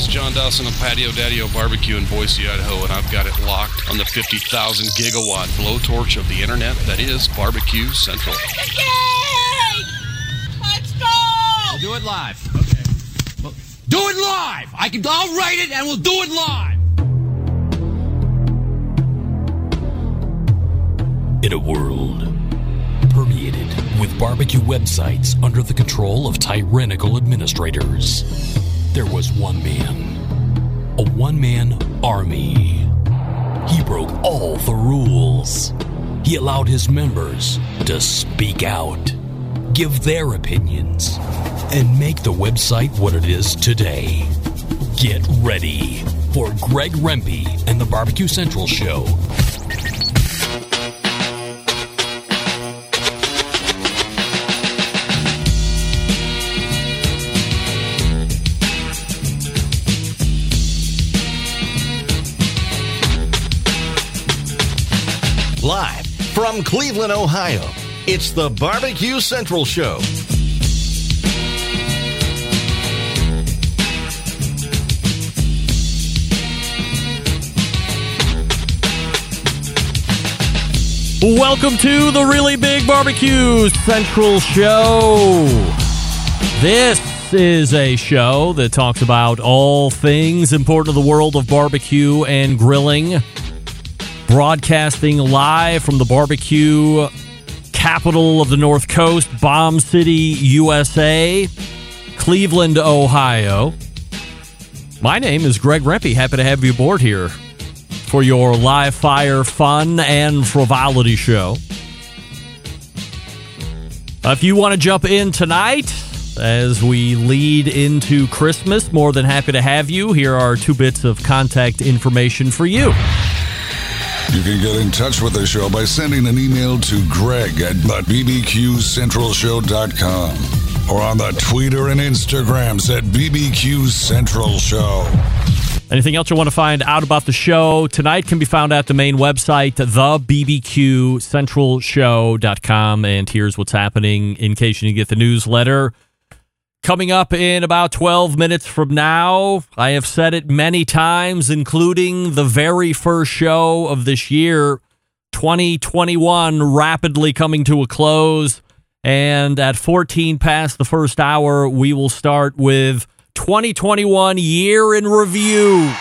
This is John Dawson of Patio Daddy Barbecue in Boise, Idaho, and I've got it locked on the 50,000 gigawatt blowtorch of the internet that is Barbecue Central. Yay! Let's go! We'll do it live. Okay. Well, do it live. I can. I'll write it, and we'll do it live. In a world permeated with barbecue websites under the control of tyrannical administrators, there was one man, a one man army. He broke all the rules. He allowed his members to speak out, give their opinions, and make the website what it is today. Get ready for Greg Rempe and the Barbecue Central Show. From Cleveland, Ohio, it's the Barbecue Central Show. Welcome to the Really Big Barbecue Central Show. This is a show that talks about all things important to the world of barbecue and grilling. Broadcasting live from the barbecue capital of the North Coast, Bomb City, USA, Cleveland, Ohio. My name is Greg Rempe. Happy to have you aboard here for your live fire fun and frivolity show. If you want to jump in tonight as we lead into Christmas, more than happy to have you. Here are two bits of contact information for you. You can get in touch with the show by sending an email to greg at bbqcentralshow.com or on the Twitter and Instagrams at BBQ Central Show. Anything else you want to find out about the show tonight can be found at the main website, thebbqcentralshow.com. And here's what's happening in case you need to get the newsletter. Coming up in about 12 minutes from now, I have said it many times, including the very first show of this year, 2021, rapidly coming to a close. And at 14 past the first hour, we will start with 2021 year in review.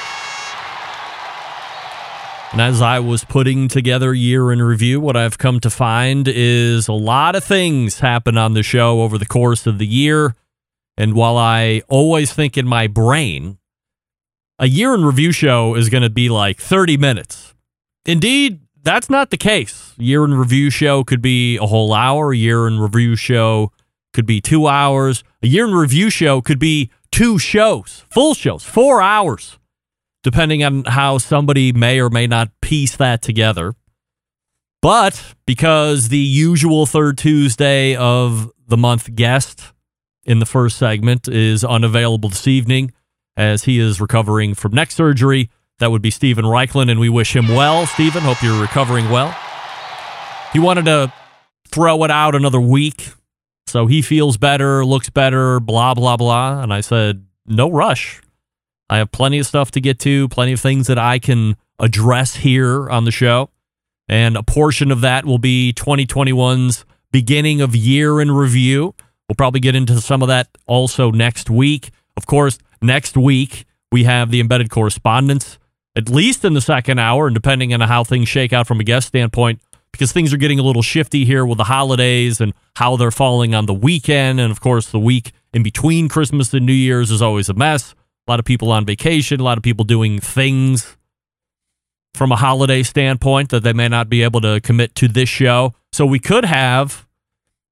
And as I was putting together year in review, what I've come to find is a lot of things happen on the show over the course of the year. And while I always think in my brain, a year in review show is going to be like 30 minutes. Indeed, that's not the case. Year in review show could be a whole hour. A year in review show could be two hours. A year in review show could be two shows, full shows, four hours, depending on how somebody may or may not piece that together. But because the usual third Tuesday of the month guest in the first segment is unavailable this evening as he is recovering from neck surgery, that would be Steven Raichlen, and we wish him well. Steven, hope you're recovering well. He wanted to throw it out another week so he feels better, looks better, blah, blah, blah. And I said, no rush. I have plenty of stuff to get to, plenty of things that I can address here on the show. And a portion of that will be 2021's beginning of year in review. We'll probably get into some of that also next week. Of course, next week we have the embedded correspondence, at least in the second hour, and depending on how things shake out from a guest standpoint, because things are getting a little shifty here with the holidays and how they're falling on the weekend. And of course, the week in between Christmas and New Year's is always a mess. A lot of people on vacation, a lot of people doing things from a holiday standpoint that they may not be able to commit to this show. So we could have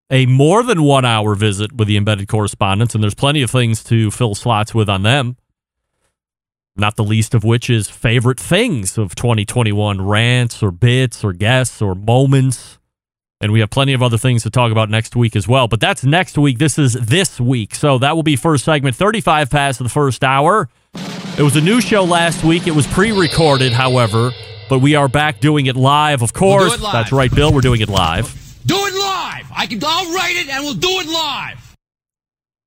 a more than one hour visit with the embedded correspondence, and there's plenty of things to fill slots with on them. Not the least of which is favorite things of 2021 rants or bits or guests or moments. And we have plenty of other things to talk about next week as well. But that's next week. This is this week. So that will be first segment, 35 past the first hour. It was a new show last week. It was pre recorded, however, but we are back doing it live, of We'll do course. it live. That's right, Bill. We're doing it live. Do it live. I can. I'll write it, and we'll do it live.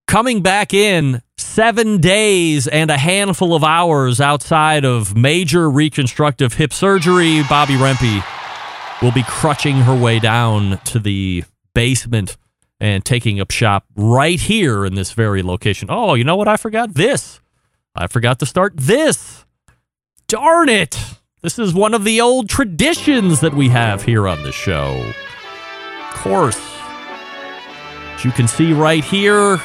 coming back in seven days and a handful of hours outside of major reconstructive hip surgery, Bobbi Rempe will be crutching her way down to the basement and taking up shop right here in this very location. Oh, you know what? I forgot this. I forgot to start this. Darn it. This is one of the old traditions that we have here on the show. Course. As you can see right here,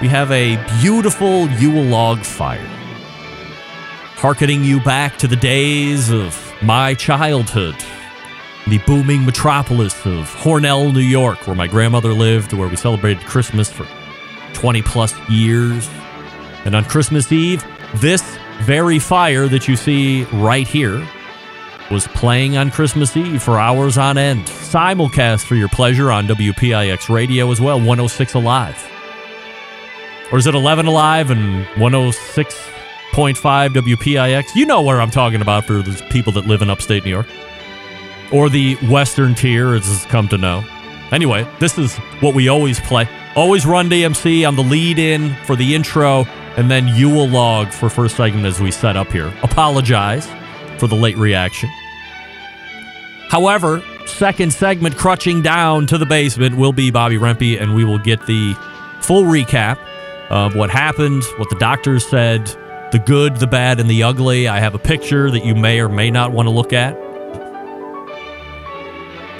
we have a beautiful Yule log fire. Harkening you back to the days of my childhood the booming metropolis of Hornell, New York, where my grandmother lived, where we celebrated Christmas for 20 plus years. And on Christmas Eve, this very fire that you see right here was playing on Christmas Eve for hours on end. Simulcast for your pleasure on WPIX radio as well, 106 Alive. Or is it 11 Alive and 106.5 WPIX? You know where I'm talking about for those people that live in upstate New York or the Western tier, as it's come to know. Anyway, this is what we always play. Always run DMC on the lead in for the intro, and then you will log for first segment as we set up here. Apologize for the late reaction. However, second segment, crutching down to the basement, will be Bobbi Rempe, and we will get the full recap of what happened, what the doctors said, the good, the bad, and the ugly. I have a picture that you may or may not want to look at.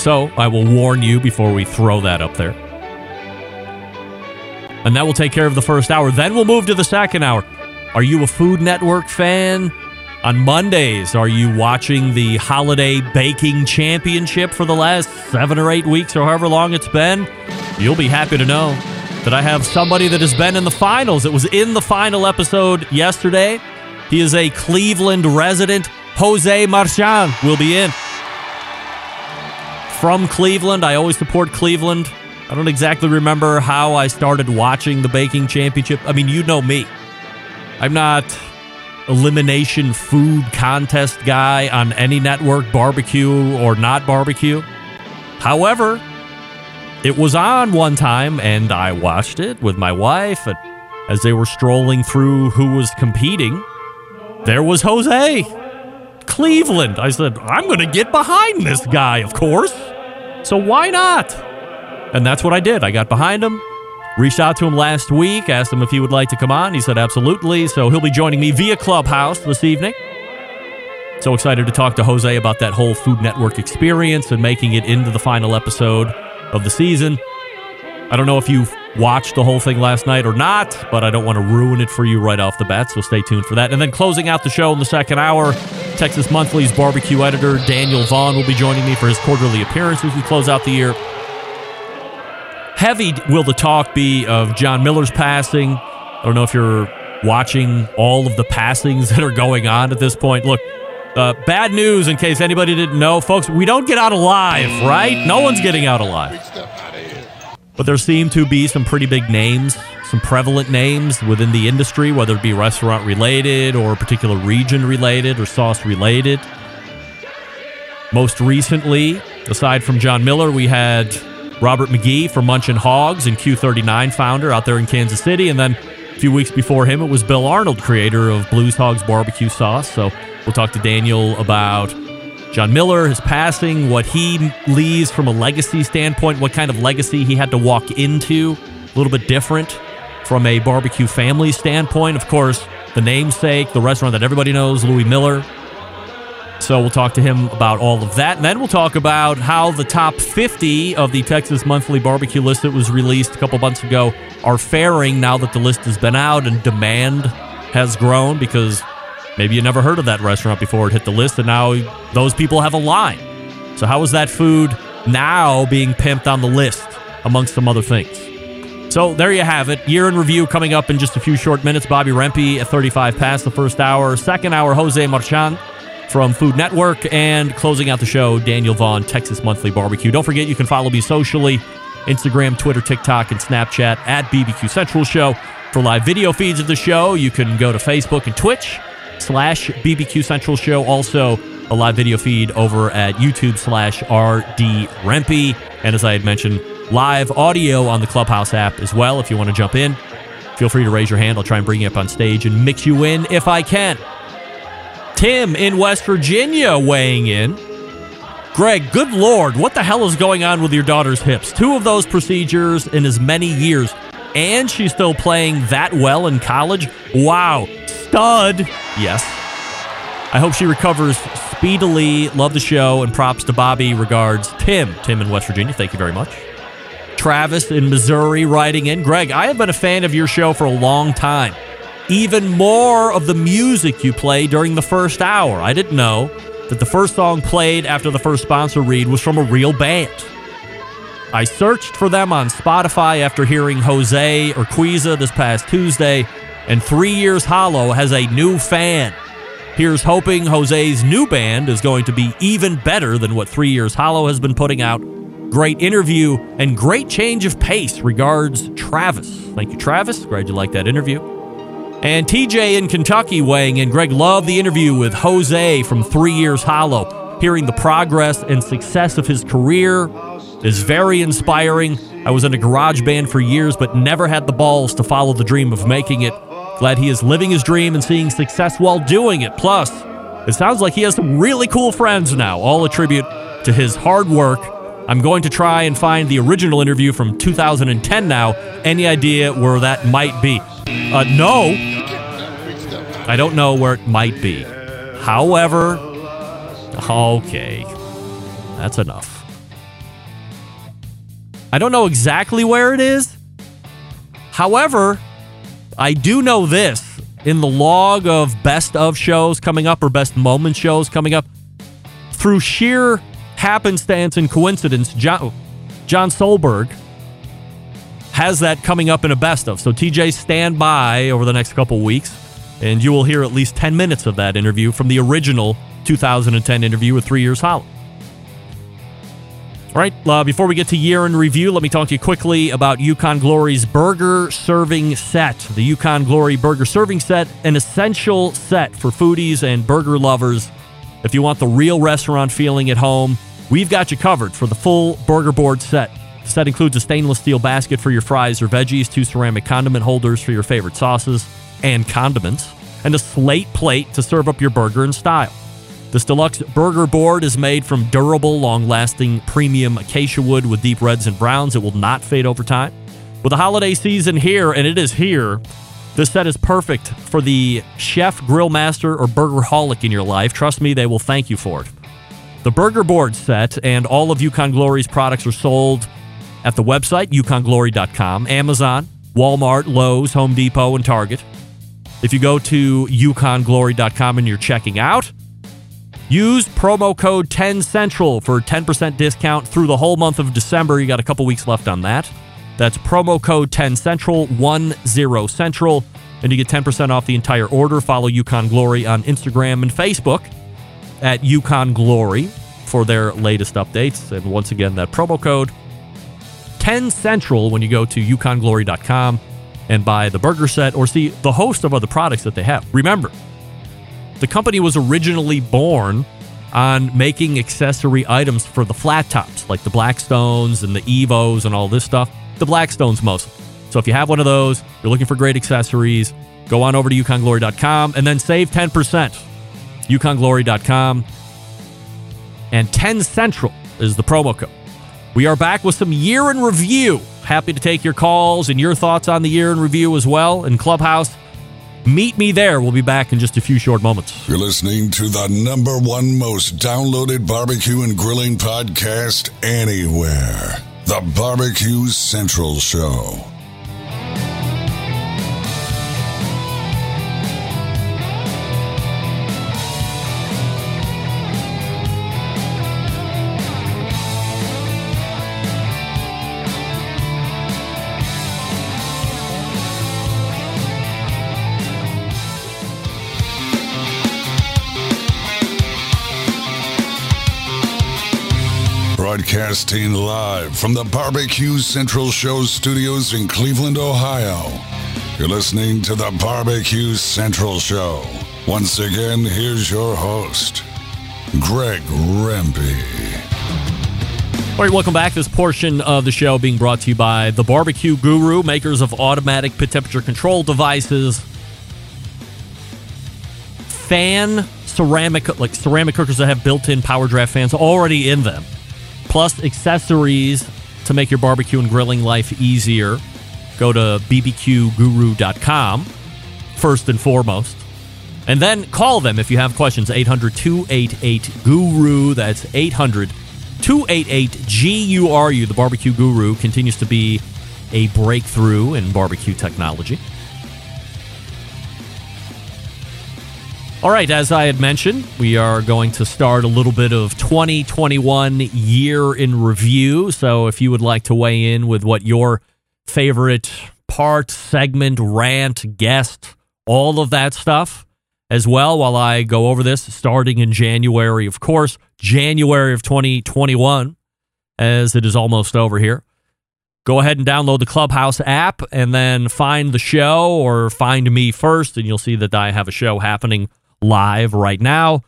So I will warn you before we throw that up there. And that will take care of the first hour. Then we'll move to the second hour. Are you a Food Network fan? On Mondays, are you watching the Holiday Baking Championship for the last seven or eight weeks or however long it's been? You'll be happy to know that I have somebody that has been in the finals. It was in the final episode yesterday. He is a Cleveland resident. Jose Marchand will be in from Cleveland. I always support Cleveland. I don't exactly remember how I started watching the baking championship. I mean, you know me. I'm not elimination food contest guy on any network, barbecue or not barbecue. However, it was on one time and I watched it with my wife and as they were strolling through who was competing. There was Jose. Cleveland. I said, I'm going to get behind this guy, of course. So why not? And that's what I did. I got behind him, reached out to him last week, asked him if he would like to come on. He said absolutely. So he'll be joining me via Clubhouse this evening. So excited to talk to Jose about that whole Food Network experience and making it into the final episode of the season. I don't know if you watched the whole thing last night or not, but I don't want to ruin it for you right off the bat, so stay tuned for that. And then closing out the show in the second hour, Texas Monthly's barbecue editor Daniel Vaughn will be joining me for his quarterly appearance as we close out the year. Heavy will the talk be of John Mueller's passing. I don't know if you're watching all of the passings that are going on at this point. Look, uh, bad news in case anybody didn't know, folks, we don't get out alive, right? No one's getting out alive. But there seem to be some pretty big names, some prevalent names within the industry, whether it be restaurant related or particular region related or sauce related. Most recently, aside from John Mueller, we had Robert Magee from Munchin Hogs and Q39 founder out there in Kansas City. And then a few weeks before him, it was Bill Arnold, creator of Blues Hogs barbecue sauce. So we'll talk to Daniel about John Mueller, his passing, what he leaves from a legacy standpoint, what kind of legacy he had to walk into, a little bit different from a barbecue family standpoint. Of course, the namesake, the restaurant that everybody knows, Louie Mueller. So we'll talk to him about all of that. And then we'll talk about how the top 50 of the Texas Monthly Barbecue list that was released a couple months ago are faring now that the list has been out and demand has grown because maybe you never heard of that restaurant before it hit the list and now those people have a line. So how is that food now being pimped on the list amongst some other things? So there you have it. Year in review coming up in just a few short minutes. Bobbi Rempe at 35 past the first hour. Second hour, Jose Marchand from Food Network. And closing out the show, Daniel Vaughn, Texas Monthly Barbecue. Don't forget, you can follow me socially Instagram, Twitter, TikTok, and Snapchat at BBQ Central Show. For live video feeds of the show, you can go to Facebook and Twitch slash BBQ Central Show. Also, a live video feed over at YouTube slash RD Rempe. And as I had mentioned, live audio on the Clubhouse app as well if you want to jump in Feel free to raise your hand. I'll try and bring you up on stage and mix you in if I can. Tim in West Virginia weighing in. Greg, good lord, what the hell is going on with your daughter's hips? Two of those procedures in as many years, and she's still playing that well in college? Wow. Stud. Yes. I hope she recovers speedily. Love the show, and props to Bobbi. Regards, Tim. Tim in West Virginia. Thank you very much. Travis in Missouri writing in. Greg, I have been a fan of your show for a long time. Even more of the music you play during the first hour. I didn't know that the first song played after the first sponsor read was from a real band. I searched for them on Spotify after hearing Jose or Urquiza this past Tuesday, and Three Years Hollow has a new fan. Here's hoping Jose's new band is going to be even better than what Three Years Hollow has been putting out. Great interview and great change of pace. Regards, Travis. Thank you, Travis. Glad you liked that interview. And TJ in Kentucky weighing in. Greg loved the interview with Jose from Three Years Hollow. Hearing the progress and success of his career is very inspiring. I was in a garage band for years, but never had the balls to follow the dream of making it. Glad he is living his dream and seeing success while doing it. Plus, it sounds like he has some really cool friends now, all a tribute to his hard work. I'm going to try and find the original interview from 2010 now. Any idea where that might be? Uh, no. I don't know where it might be. However, okay. That's enough. I don't know exactly where it is. However, I do know this in the log of best of shows coming up or best moment shows coming up. Through sheer happenstance and coincidence, John, John Solberg has that coming up in a best of. So TJ, stand by over the next couple weeks, and you will hear at least 10 minutes of that interview from the original 2010 interview with Three Years Hollow. All right, uh, before we get to year in review, let me talk to you quickly about Yukon Glory's burger serving set. The Yukon Glory burger serving set, an essential set for foodies and burger lovers. If you want the real restaurant feeling at home, we've got you covered for the full burger board set. The set includes a stainless steel basket for your fries or veggies, two ceramic condiment holders for your favorite sauces and condiments, and a slate plate to serve up your burger in style. This deluxe burger board is made from durable, long lasting premium acacia wood with deep reds and browns. It will not fade over time. With the holiday season here, and it is here, this set is perfect for the chef, grill master, or burger holic in your life. Trust me, they will thank you for it. The burger board set and all of Yukon Glory's products are sold at the website, yukonglory.com, Amazon, Walmart, Lowe's, Home Depot, and Target. If you go to yukonglory.com and you're checking out, use promo code 10central for 10% discount through the whole month of December. You got a couple weeks left on that. That's promo code 10central, 10 central, and you get 10% off the entire order. Follow Yukon Glory on Instagram and Facebook at Yukon Glory for their latest updates. And once again, that promo code 10 Central when you go to yukonglory.com and buy the burger set or see the host of other products that they have. Remember, the company was originally born on making accessory items for the flat tops, like the Blackstones and the Evos and all this stuff. The Blackstones mostly. So if you have one of those, you're looking for great accessories, go on over to yukonglory.com and then save 10%. yukonglory.com and 10 Central is the promo code. We are back with some year in review. Happy to take your calls and your thoughts on the year in review as well in Clubhouse. Meet me there. We'll be back in just a few short moments. You're listening to the number one most downloaded barbecue and grilling podcast anywhere The Barbecue Central Show. Broadcasting live from the Barbecue Central Show studios in Cleveland, Ohio. You're listening to the Barbecue Central Show. Once again, here's your host, Greg Rempe. All right, welcome back. This portion of the show being brought to you by the Barbecue Guru, makers of automatic pit temperature control devices. Fan ceramic, like ceramic cookers that have built-in power draft fans already in them, plus accessories to make your barbecue and grilling life easier. Go to bbqguru.com first and foremost. And then call them if you have questions. 800 288 Guru. That's 800 288 GURU. The Barbecue Guru continues to be a breakthrough in barbecue technology. All right, as I had mentioned, we are going to start a little bit of 2021 year in review. So if you would like to weigh in with what your favorite part, segment, rant, guest, all of that stuff as well while I go over this starting in January, of course, January of 2021, as it is almost over here. Go ahead and download the Clubhouse app and then find the show or find me first, and you'll see that I have a show happening live right now.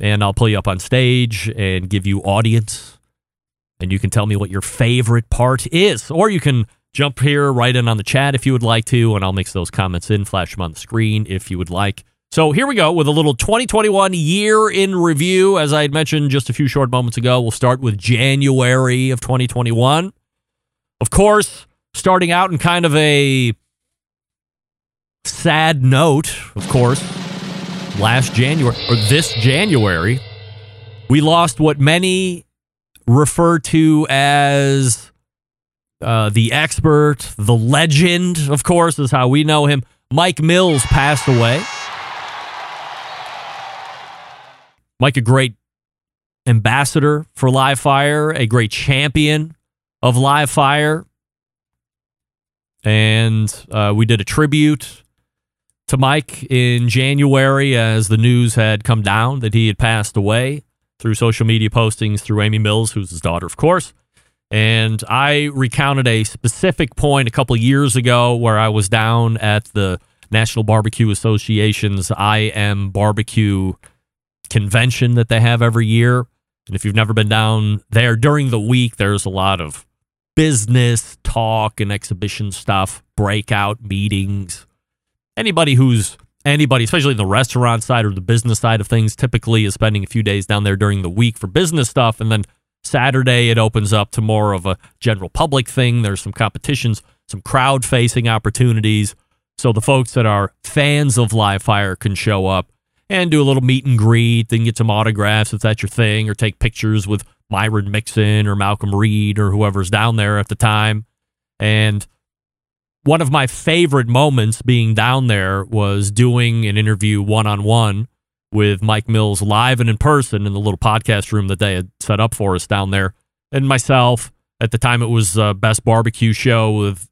And I'll pull you up on stage and give you audience. And you can tell me what your favorite part is. Or you can jump here, write in on the chat if you would like to, and I'll mix those comments in, flash them on the screen if you would like. So here we go with a little 2021 year in review. As I had mentioned just a few short moments ago, we'll start with January of 2021. Of course, starting out in kind of a sad note, of course, last January or this January, we lost what many refer to as uh, the expert, the legend, of course, is how we know him. Mike Mills passed away. Mike, a great ambassador for Live Fire, a great champion of Live Fire. And uh, we did a tribute to Mike in January as the news had come down that he had passed away through social media postings through Amy Mills, who's his daughter, of course. And I recounted a specific point a couple years ago where I was down at the National Barbecue Association's I Am Barbecue convention that they have every year. And if you've never been down there during the week, there's a lot of business talk and exhibition stuff, breakout meetings. Anybody who's anybody, especially the restaurant side or the business side of things, typically is spending a few days down there during the week for business stuff. And then Saturday, it opens up to more of a general public thing. There's some competitions, some crowd facing opportunities. So the folks that are fans of Live Fire can show up and do a little meet and greet, then get some autographs if that's your thing, or take pictures with Myron Mixon or Malcolm Reed or whoever's down there at the time. And one of my favorite moments being down there was doing an interview one on one with Mike Mills live and in person in the little podcast room that they had set up for us down there. And myself, at the time, it was uh, Best Barbecue Show with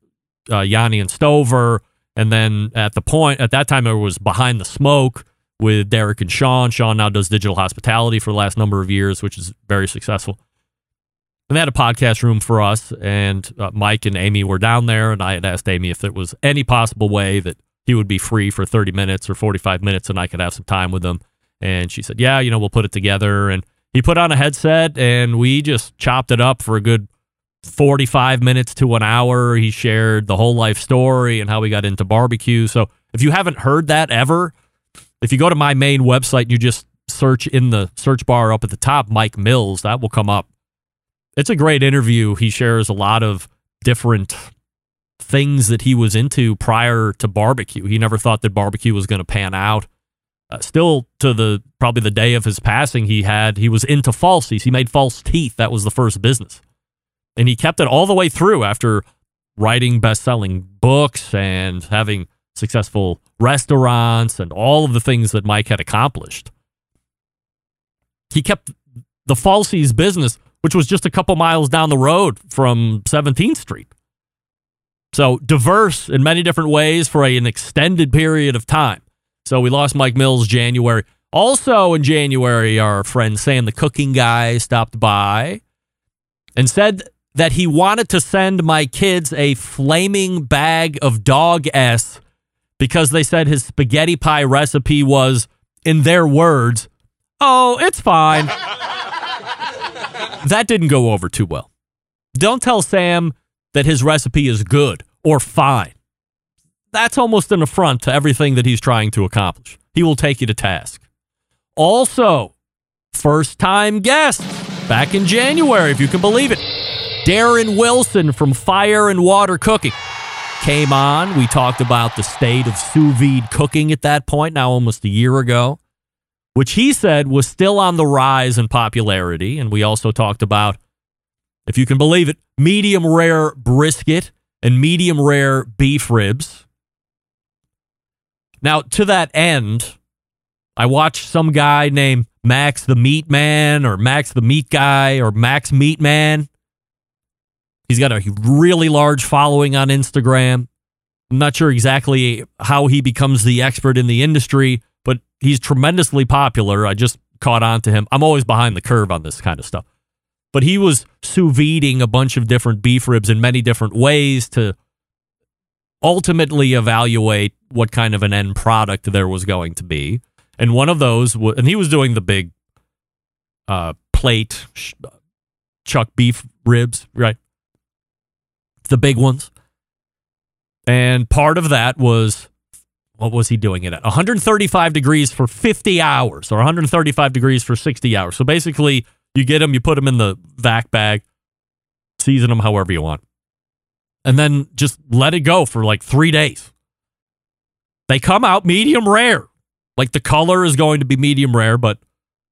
uh, Yanni and Stover. And then at the point, at that time, it was Behind the Smoke with Derek and Sean. Sean now does digital hospitality for the last number of years, which is very successful. And they had a podcast room for us, and uh, Mike and Amy were down there. And I had asked Amy if there was any possible way that he would be free for 30 minutes or 45 minutes and I could have some time with him. And she said, Yeah, you know, we'll put it together. And he put on a headset and we just chopped it up for a good 45 minutes to an hour. He shared the whole life story and how we got into barbecue. So if you haven't heard that ever, if you go to my main website you just search in the search bar up at the top, Mike Mills, that will come up. It's a great interview. He shares a lot of different things that he was into prior to barbecue. He never thought that barbecue was going to pan out. Uh, still to the probably the day of his passing, he had he was into falsies. He made false teeth. That was the first business, and he kept it all the way through after writing best-selling books and having successful restaurants and all of the things that Mike had accomplished. He kept the falsies business, which was just a couple miles down the road from 17th Street. So diverse in many different ways for a, an extended period of time. So we lost Mike Mills January. Also in January, our friend Sam the cooking guy stopped by and said that he wanted to send my kids a flaming bag of dog S because they said his spaghetti pie recipe was, in their words, oh, it's fine. That didn't go over too well. Don't tell Sam that his recipe is good or fine. That's almost an affront to everything that he's trying to accomplish. He will take you to task. Also, first time guest back in January, if you can believe it. Darren Wilson from Fire and Water Cooking came on. We talked about the state of sous vide cooking at that point, now almost a year ago, which he said was still on the rise in popularity. And we also talked about, if you can believe it, medium rare brisket and medium rare beef ribs. Now, to that end, I watched some guy named Max the Meat Man or Max the Meat Guy or Max Meat Man. He's got a really large following on Instagram. I'm not sure exactly how he becomes the expert in the industry, he's tremendously popular. I just caught on to him. I'm always behind the curve on this kind of stuff. But he was sous videing a bunch of different beef ribs in many different ways to ultimately evaluate what kind of an end product there was going to be. And one of those, was, and he was doing the big uh, plate chuck beef ribs, right? The big ones. And part of that was what was he doing it at? 135 degrees for 50 hours or 135 degrees for 60 hours. So basically, you get them, you put them in the vac bag, season them however you want, and then just let it go for like three days. They come out medium rare. Like the color is going to be medium rare, but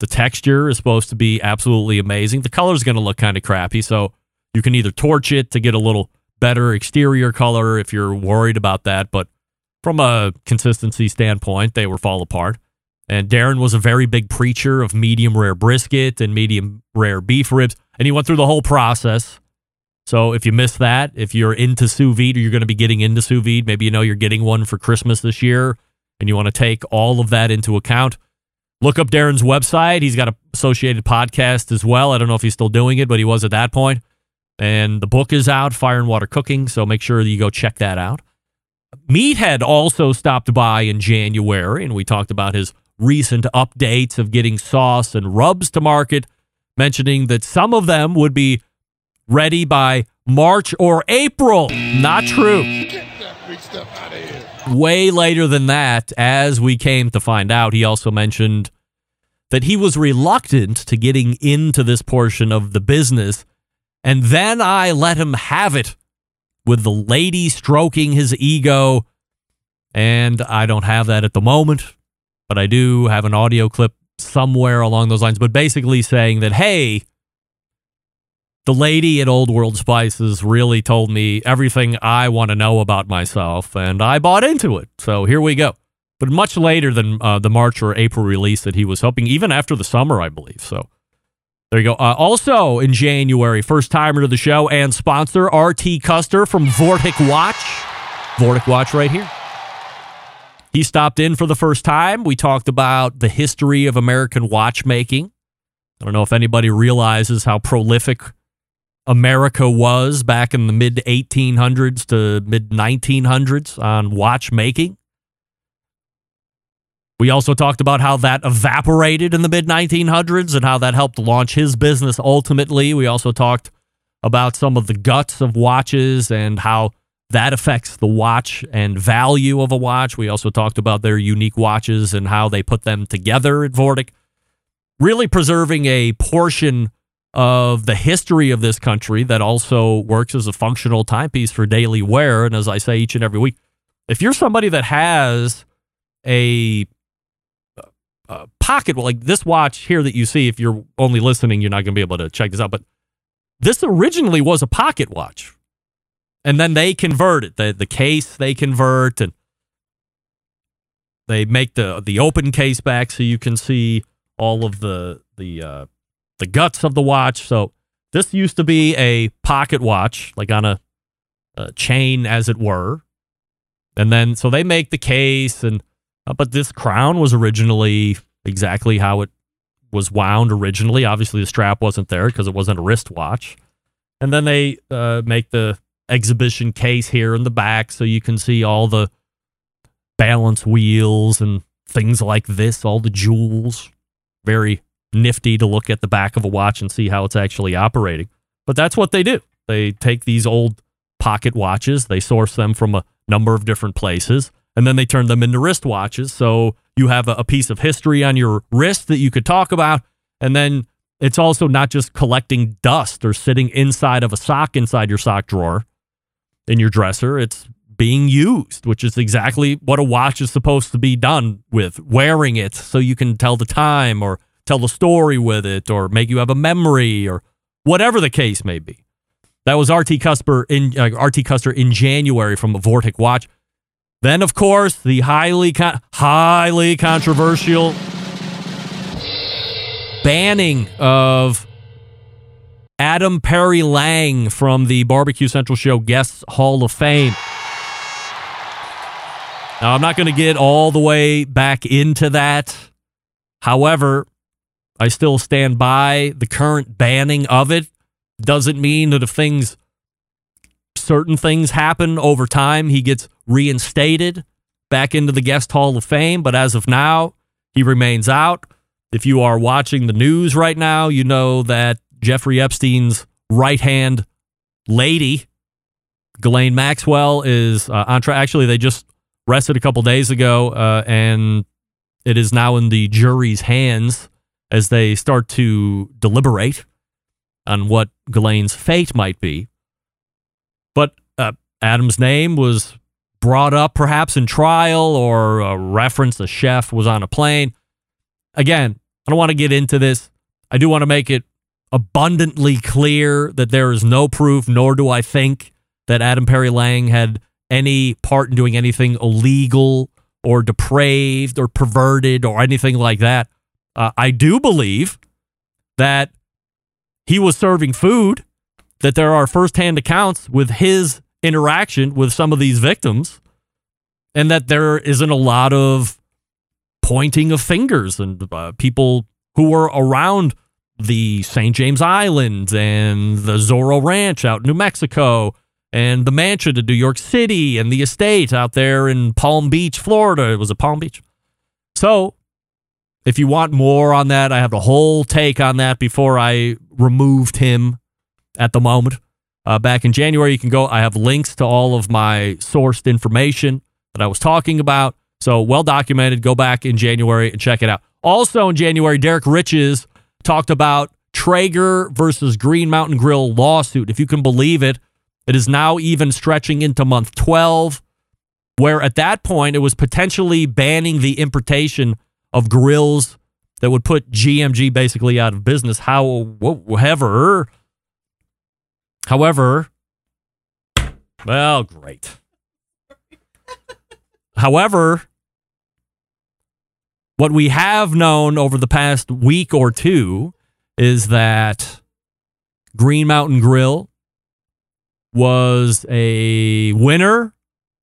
the texture is supposed to be absolutely amazing. The color is going to look kind of crappy. So you can either torch it to get a little better exterior color if you're worried about that. But from a consistency standpoint, they were fall apart. And Darren was a very big preacher of medium rare brisket and medium rare beef ribs. And he went through the whole process. So if you miss that, if you're into sous vide or you're going to be getting into sous vide, maybe you know you're getting one for Christmas this year and you want to take all of that into account, look up Darren's website. He's got an associated podcast as well. I don't know if he's still doing it, but he was at that point. And the book is out, Fire and Water Cooking. So make sure that you go check that out. Meathead also stopped by in January, and we talked about his recent updates of getting sauce and rubs to market, mentioning that some of them would be ready by March or April. Not true. Way later than that, as we came to find out, he also mentioned that he was reluctant to getting into this portion of the business. And then I let him have it with the lady stroking his ego. And I don't have that at the moment, but I do have an audio clip somewhere along those lines. But basically saying that, hey, the lady at Old World Spices really told me everything I want to know about myself, and I bought into it. So here we go. But much later than uh, the March or April release that he was hoping, even after the summer, I believe. So there you go. Uh, also in January, first timer to the show and sponsor RT Custer from Vortic Watch. Vortic Watch right here. He stopped in for the first time. We talked about the history of American watchmaking. I don't know if anybody realizes how prolific America was back in the mid 1800s to mid 1900s on watchmaking. We also talked about how that evaporated in the mid 1900s and how that helped launch his business ultimately. We also talked about some of the guts of watches and how that affects the watch and value of a watch. We also talked about their unique watches and how they put them together at Vortic, really preserving a portion of the history of this country that also works as a functional timepiece for daily wear. And as I say each and every week, if you're somebody that has a, a pocket, like this watch here that you see, if you're only listening, you're not going to be able to check this out. But this originally was a pocket watch. And then they convert it. The, the case they convert and they make the the open case back so you can see all of the the uh, the guts of the watch. So this used to be a pocket watch, like on a, a chain, as it were. And then so they make the case, and uh, but this crown was originally exactly how it was wound originally. Obviously, the strap wasn't there because it wasn't a wristwatch. And then they uh, make the exhibition case here in the back so you can see all the balance wheels and things like this, all the jewels. Very nifty to look at the back of a watch and see how it's actually operating. But that's what they do. They take these old pocket watches, they source them from a number of different places, and then they turn them into wristwatches. So you have a, a piece of history on your wrist that you could talk about. And then it's also not just collecting dust or sitting inside of a sock inside your sock drawer in your dresser. It's being used, which is exactly what a watch is supposed to be done with wearing it so you can tell the time or tell the story with it or make you have a memory or whatever the case may be. That was RT Cusper in uh, RT Custer in January from a Vortic watch. Then, of course, the highly con- highly controversial banning of Adam Perry Lang from the Barbecue Central Show Guests Hall of Fame. Now, I'm not going to get all the way back into that. However, I still stand by the current banning of it. Doesn't mean that if things, certain things happen over time, he gets reinstated back into the Guest Hall of Fame. But as of now, he remains out. If you are watching the news right now, you know that Jeffrey Epstein's right hand lady, Ghislaine Maxwell, is uh, on track. Actually, they just rested a couple days ago, uh, and it is now in the jury's hands as they start to deliberate on what Ghislaine's fate might be. But uh, Adam's name was brought up perhaps in trial or a reference the chef was on a plane. Again, I don't want to get into this. I do want to make it abundantly clear that there is no proof, nor do I think that Adam Perry Lang had any part in doing anything illegal or depraved or perverted or anything like that. Uh, I do believe that he was serving food, that there are firsthand accounts with his interaction with some of these victims, and that there isn't a lot of pointing of fingers and uh, people who were around the St. James Islands and the Zorro Ranch out in New Mexico and the mansion in New York City and the estate out there in Palm Beach, Florida. It was a Palm Beach. So, if you want more on that, I have a whole take on that before I removed him at the moment. Uh, back in January, you can go. I have links to all of my sourced information that I was talking about. So, well documented. Go back in January and check it out. Also, in January, Derrick Riches talked about Traeger versus Green Mountain Grill lawsuit. If you can believe it, it is now even stretching into month 12, where at that point it was potentially banning the importation of grills that would put GMG basically out of business. However, however, well, great. However, what we have known over the past week or two is that Green Mountain Grill was a winner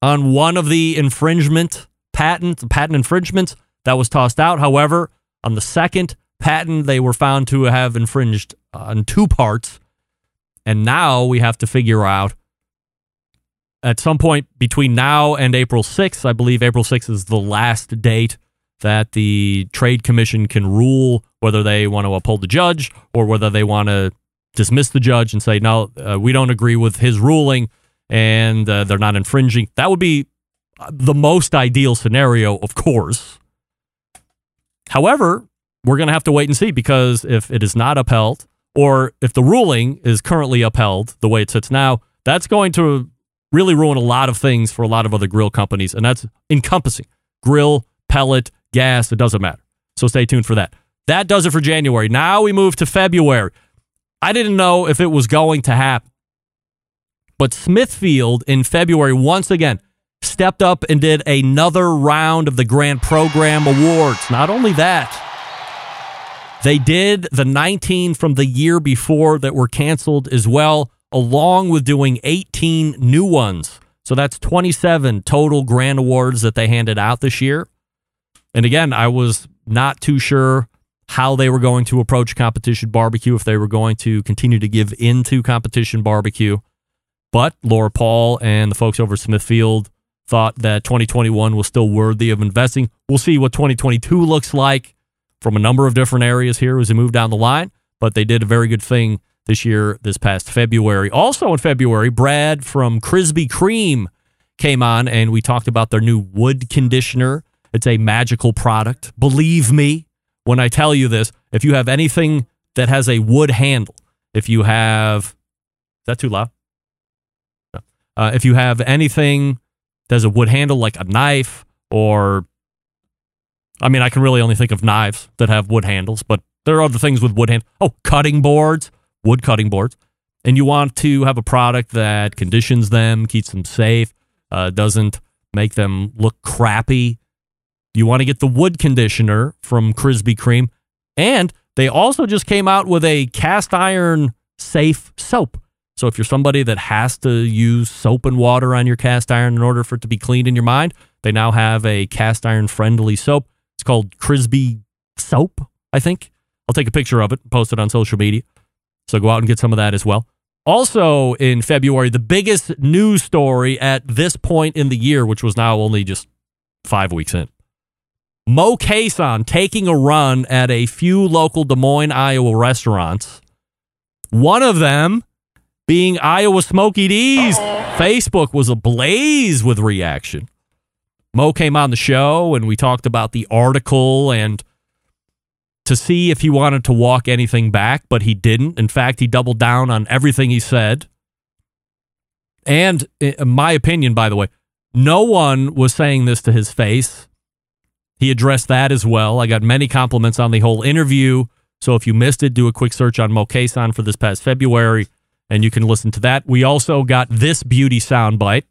on one of the infringement patent patent infringements that was tossed out. However, on the second patent, they were found to have infringed on two parts, and now we have to figure out at some point between now and April 6th. I believe April 6th is the last date that the Trade Commission can rule whether they want to uphold the judge or whether they want to dismiss the judge and say, no, uh, we don't agree with his ruling and uh, they're not infringing. That would be the most ideal scenario, of course. However, we're going to have to wait and see because if it is not upheld or if the ruling is currently upheld the way it sits now, that's going to really ruin a lot of things for a lot of other grill companies. And that's encompassing grill, pellet, gas, it doesn't matter. So stay tuned for that. That does it for January. Now we move to February. I didn't know if it was going to happen. But Smithfield in February once again stepped up and did another round of the Grand Program Awards. Not only that, they did the 19 from the year before that were canceled as well, along with doing 18 new ones. So that's 27 total Grand Awards that they handed out this year. And again, I was not too sure how they were going to approach competition barbecue, if they were going to continue to give into competition barbecue. But Laura Paul and the folks over Smithfield thought that 2021 was still worthy of investing. We'll see what 2022 looks like from a number of different areas here as they move down the line, but they did a very good thing this year, this past February. Also in February, Brad from Krispy Kreme came on and we talked about their new wood conditioner. It's a magical product. Believe me when I tell you this. If you have anything that has a wood handle, if you have, is that too loud? No. Uh, if you have anything that has a wood handle, like a knife or, I mean, I can really only think of knives that have wood handles, but there are other things with wood handles. Oh, cutting boards, wood cutting boards. And you want to have a product that conditions them, keeps them safe, uh, doesn't make them look crappy. You want to get the wood conditioner from Krispy Kreme. And they also just came out with a cast iron safe soap. So if you're somebody that has to use soap and water on your cast iron in order for it to be cleaned in your mind, they now have a cast iron friendly soap. It's called Crisbee Soap, I think. I'll take a picture of it and post it on social media. So go out and get some of that as well. Also in February, the biggest news story at this point in the year, which was now only just five weeks in. Moe Cason taking a run at a few local Des Moines, Iowa restaurants. One of them being Iowa Smokey D's. Facebook was ablaze with reaction. Moe came on the show and we talked about the article and to see if he wanted to walk anything back, but he didn't. In fact, he doubled down on everything he said. And in my opinion, by the way, no one was saying this to his face. He addressed that as well. I got many compliments on the whole interview. So if you missed it, do a quick search on Moe Cason for this past February, and you can listen to that. We also got this beauty soundbite.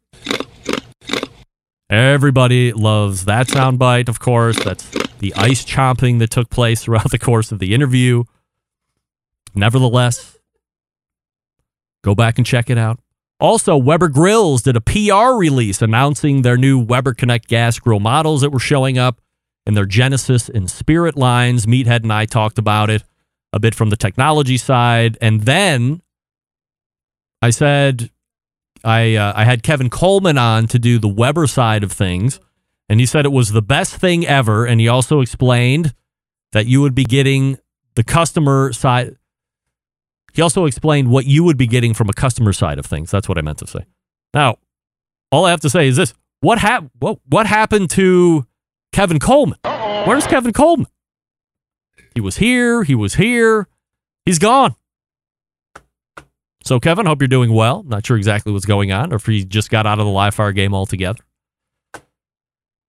Everybody loves that soundbite, of course. That's the ice chomping that took place throughout the course of the interview. Nevertheless, go back and check it out. Also, Weber Grills did a PR release announcing their new Weber Connect gas grill models that were showing up in their Genesis and Spirit lines. Meathead and I talked about it a bit from the technology side. And then I said, I, uh, I had Kevin Coleman on to do the Weber side of things, and he said it was the best thing ever. And he also explained that you would be getting the customer side. He also explained what you would be getting from a customer side of things. That's what I meant to say. Now, all I have to say is this: what hap- what, what happened to Kevin Coleman? Where's Kevin Coleman? He was here. He was here. He's gone. So, Kevin, hope you're doing well. Not sure exactly what's going on, or if he just got out of the live fire game altogether.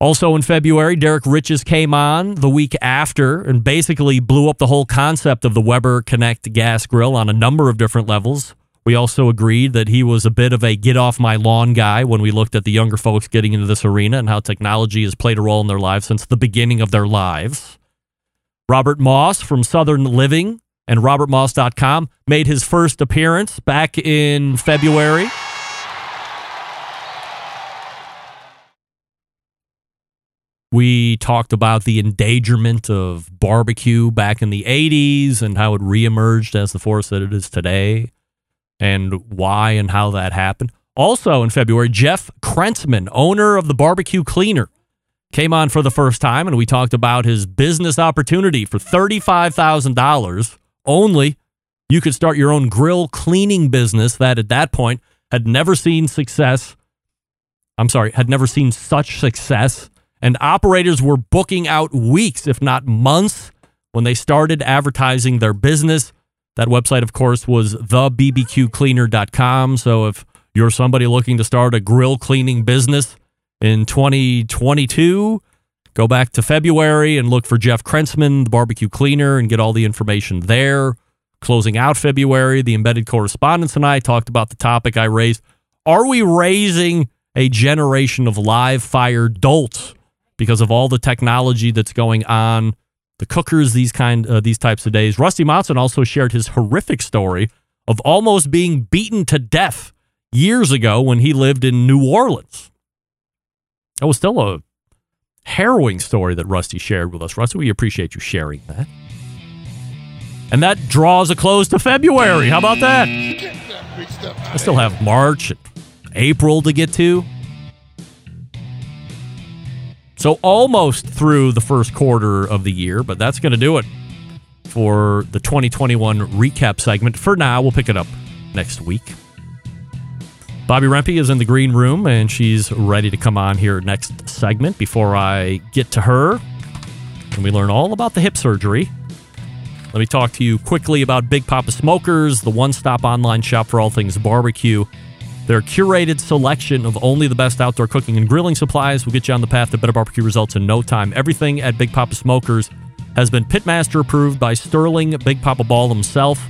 Also in February, Derrick Riches came on the week after and basically blew up the whole concept of the Weber Connect gas grill on a number of different levels. We also agreed that he was a bit of a get off my lawn guy when we looked at the younger folks getting into this arena and how technology has played a role in their lives since the beginning of their lives. Robert Moss from Southern Living and robertmoss.com made his first appearance back in February. We talked about the endangerment of barbecue back in the 80s and how it reemerged as the force that it is today and why and how that happened. Also in February, Jeff Krentzman, owner of the Barbecue Cleaner, came on for the first time and we talked about his business opportunity for $35,000 only. You could start your own grill cleaning business that at that point had never seen success. I'm sorry, had never seen such success. And operators were booking out weeks, if not months, when they started advertising their business. That website, of course, was thebbqcleaner.com. So if you're somebody looking to start a grill cleaning business in 2022, go back to February and look for Jeff Krentzman, the barbecue cleaner, and get all the information there. Closing out February, the embedded correspondence and I talked about the topic I raised. Are we raising a generation of live fire dolts because of all the technology that's going on? The cookers, these kind, uh, these types of days. Rusty Monson also shared his horrific story of almost being beaten to death years ago when he lived in New Orleans. That was still a harrowing story that Rusty shared with us. Rusty, we appreciate you sharing that. And that draws a close to February. How about that? I still have March, and April to get to. So almost through the first quarter of the year, but that's going to do it for the 2021 recap segment. For now, we'll pick it up next week. Bobbi Rempe is in the green room and she's ready to come on here next segment. Before I get to her and we learn all about the hip surgery, let me talk to you quickly about Big Poppa Smokers, the one stop online shop for all things barbecue. Their curated selection of only the best outdoor cooking and grilling supplies will get you on the path to better barbecue results in no time. Everything at Big Poppa Smokers has been Pitmaster approved by Sterling Big Poppa Ball himself.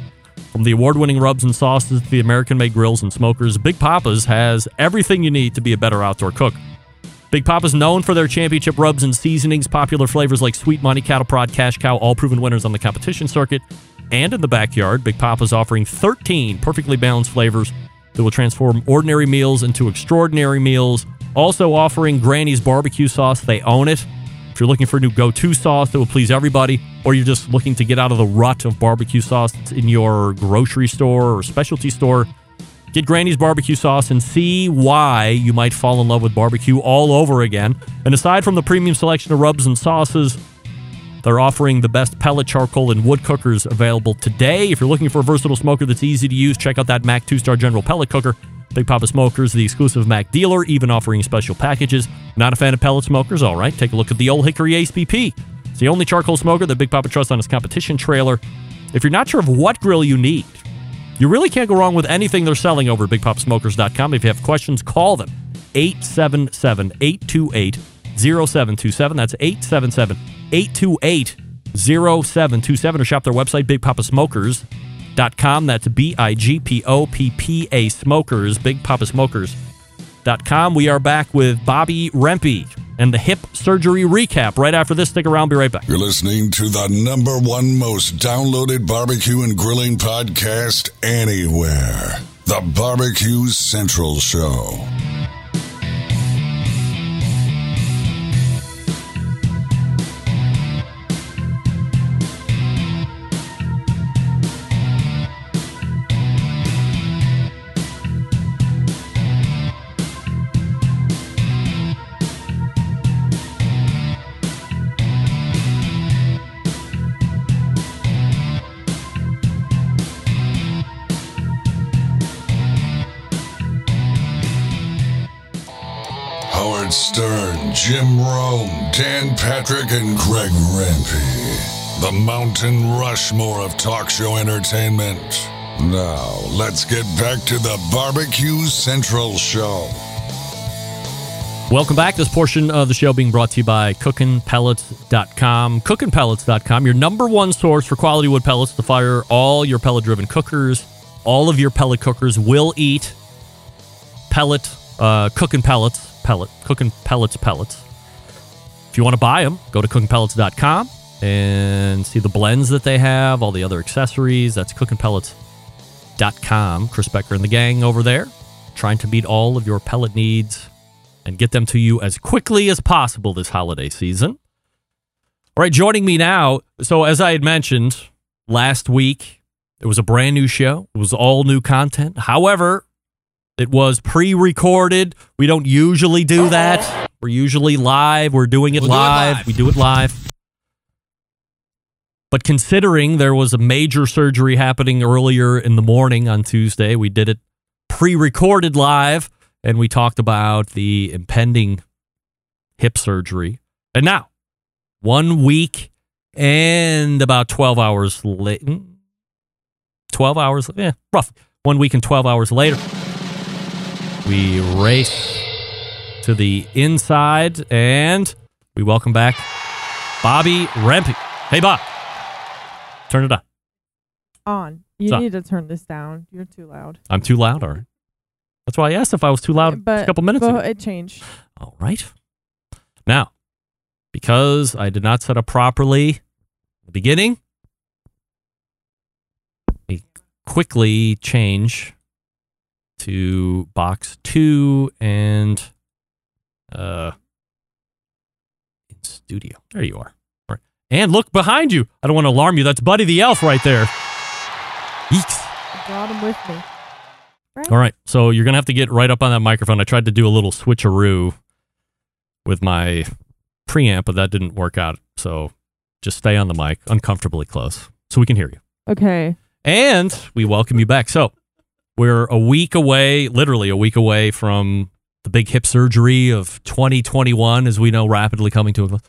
From the award winning rubs and sauces to the American made grills and smokers, Big Poppa's has everything you need to be a better outdoor cook. Big Poppa's known for their championship rubs and seasonings, popular flavors like Sweet Money, Cattle Prod, Cash Cow, all proven winners on the competition circuit. And in the backyard, Big Poppa's offering 13 perfectly balanced flavors that will transform ordinary meals into extraordinary meals. Also offering Granny's barbecue sauce. They own it. If you're looking for a new go to sauce that will please everybody, or you're just looking to get out of the rut of barbecue sauce in your grocery store or specialty store, get Granny's barbecue sauce and see why you might fall in love with barbecue all over again. And aside from the premium selection of rubs and sauces, they're offering the best pellet, charcoal, and wood cookers available today. If you're looking for a versatile smoker that's easy to use, check out that MAK 2 Star General pellet cooker. Big Poppa Smokers, the exclusive MAK dealer, even offering special packages. Not a fan of pellet smokers? All right, take a look at the Old Hickory BP. It's the only charcoal smoker that Big Poppa trusts on his competition trailer. If you're not sure of what grill you need, you really can't go wrong with anything they're selling over at BigPoppaSmokers.com. If you have questions, call them 877 828 0727. That's 877 828 0727 or shop their website, BigPoppaSmokers.com. Dot com that's B I G P O P P A Smokers, Big Poppa BigPoppaSmokers.com. We are back with Bobbi Rempe and the hip surgery recap right after this. Stick around, be right back. You're listening to the number one most downloaded barbecue and grilling podcast anywhere The Barbecue Central Show. Stern, Jim Rome, Dan Patrick, and Greg Rempe. The Mountain Rushmore of talk show entertainment. Now, let's get back to the Barbecue Central Show. Welcome back. This portion of the show being brought to you by cookinpellets.com. Cookinpellets.com, your number one source for quality wood pellets to fire all your pellet driven cookers. All of your pellet cookers will eat pellet, uh, cooking pellets, pellet, cooking pellets, pellets. If you want to buy them, go to cookinpellets.com and see the blends that they have, all the other accessories. That's cookinpellets.com. Chris Becker and the gang over there trying to meet all of your pellet needs and get them to you as quickly as possible this holiday season. All right, joining me now. So, as I had mentioned last week, it was a brand new show, it was all new content. However, it was pre recorded. We don't usually do that. We're usually live. We're doing it, We'll do it live. live. We do it live. But considering there was a major surgery happening earlier in the morning on Tuesday, we did it pre recorded live and we talked about the impending hip surgery. And now, one week and about 12 hours late, hmm, 12 hours, yeah, rough. One week and 12 hours later, we race to the inside and we welcome back Bobbi Rempe. Hey, Bob. Turn it on. on. You Stop. need to turn this down. You're too loud. I'm too loud, all right. That's why I asked if I was too loud but a couple minutes but ago. it changed. All right. Now, because I did not set up properly at the beginning, we quickly change to box two and uh in studio. There you are. All right. And look behind you. I don't want to alarm you. That's Buddy the Elf right there. Yeeks. I brought him with me. Right? All right. So you're going to have to get right up on that microphone. I tried to do a little switcheroo with my preamp, but that didn't work out. So just stay on the mic, uncomfortably close, so we can hear you. Okay. And we welcome you back. So we're a week away, literally a week away from the big hip surgery of 2021, as we know, rapidly coming to a close.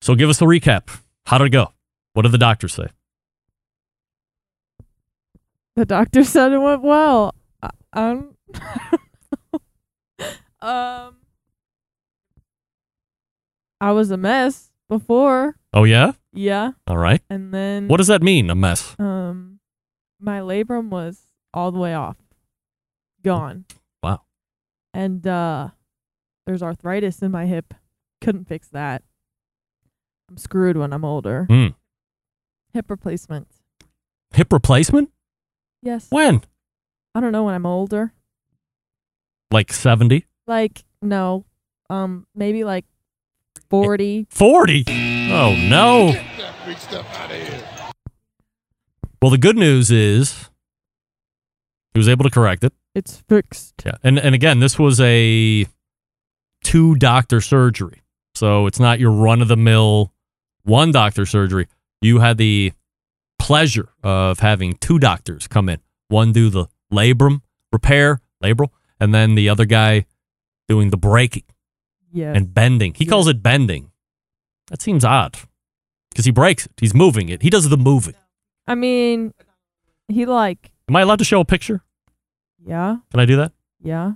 So give us a recap. How did it go? What did the doctors say? The doctor said it went well. I, um. um. I was a mess before. Oh, yeah? Yeah. All right. And then What does that mean, a mess? um my labrum was all the way off. Gone. Wow. And uh there's arthritis in my hip. Couldn't fix that. I'm screwed when I'm older. Hmm. Hip replacement. Hip replacement? Yes. When? I don't know when I'm older. Like 70? Like no. Um maybe like 40. 40? Oh, no. Well, the good news is he was able to correct it. It's fixed. Yeah. And and again, this was a two doctor surgery. So it's not your run of the mill one doctor surgery. You had the pleasure of having two doctors come in. One do the labrum repair, labral, and then the other guy doing the breaking Yes. and bending. He calls it bending. That seems odd because he breaks it. He's moving it. He does the moving. I mean he like Am I allowed to show a picture? yeah. Can I do that? Yeah.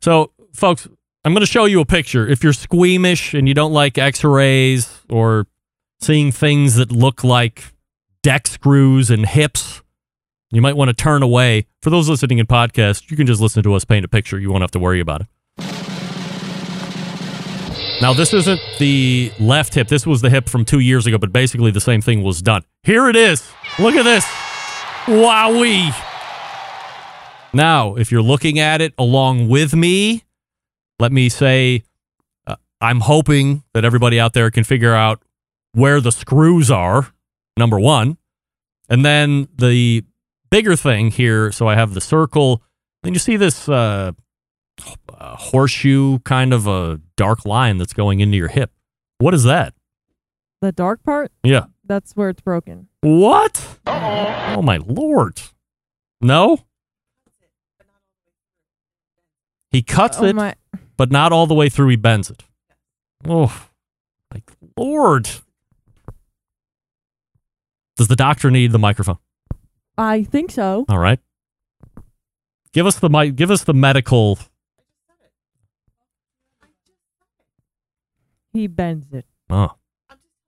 So, folks, I'm going to show you a picture. If you're squeamish and you don't like x rays or seeing things that look like deck screws and hips, you might want to turn away. For those listening in podcast, you can just listen to us paint a picture. You won't have to worry about it. Now, this isn't the left hip. This was the hip from two years ago, but basically the same thing was done. Here it is. Look at this. Wowee. Now, if you're looking at it along with me, let me say uh, I'm hoping that everybody out there can figure out where the screws are, number one. And then the bigger thing here, so I have the circle. Then you see this uh, h- uh, horseshoe kind of a dark line that's going into your hip. What is that? The dark part, Yeah. that's where it's broken. What? Oh my lord. No? He cuts oh it, my but not all the way through. He bends it. Oh, like lord. Does the doctor need the microphone? I think so. All right. Give us the mic. Give us the medical. He bends it. Oh.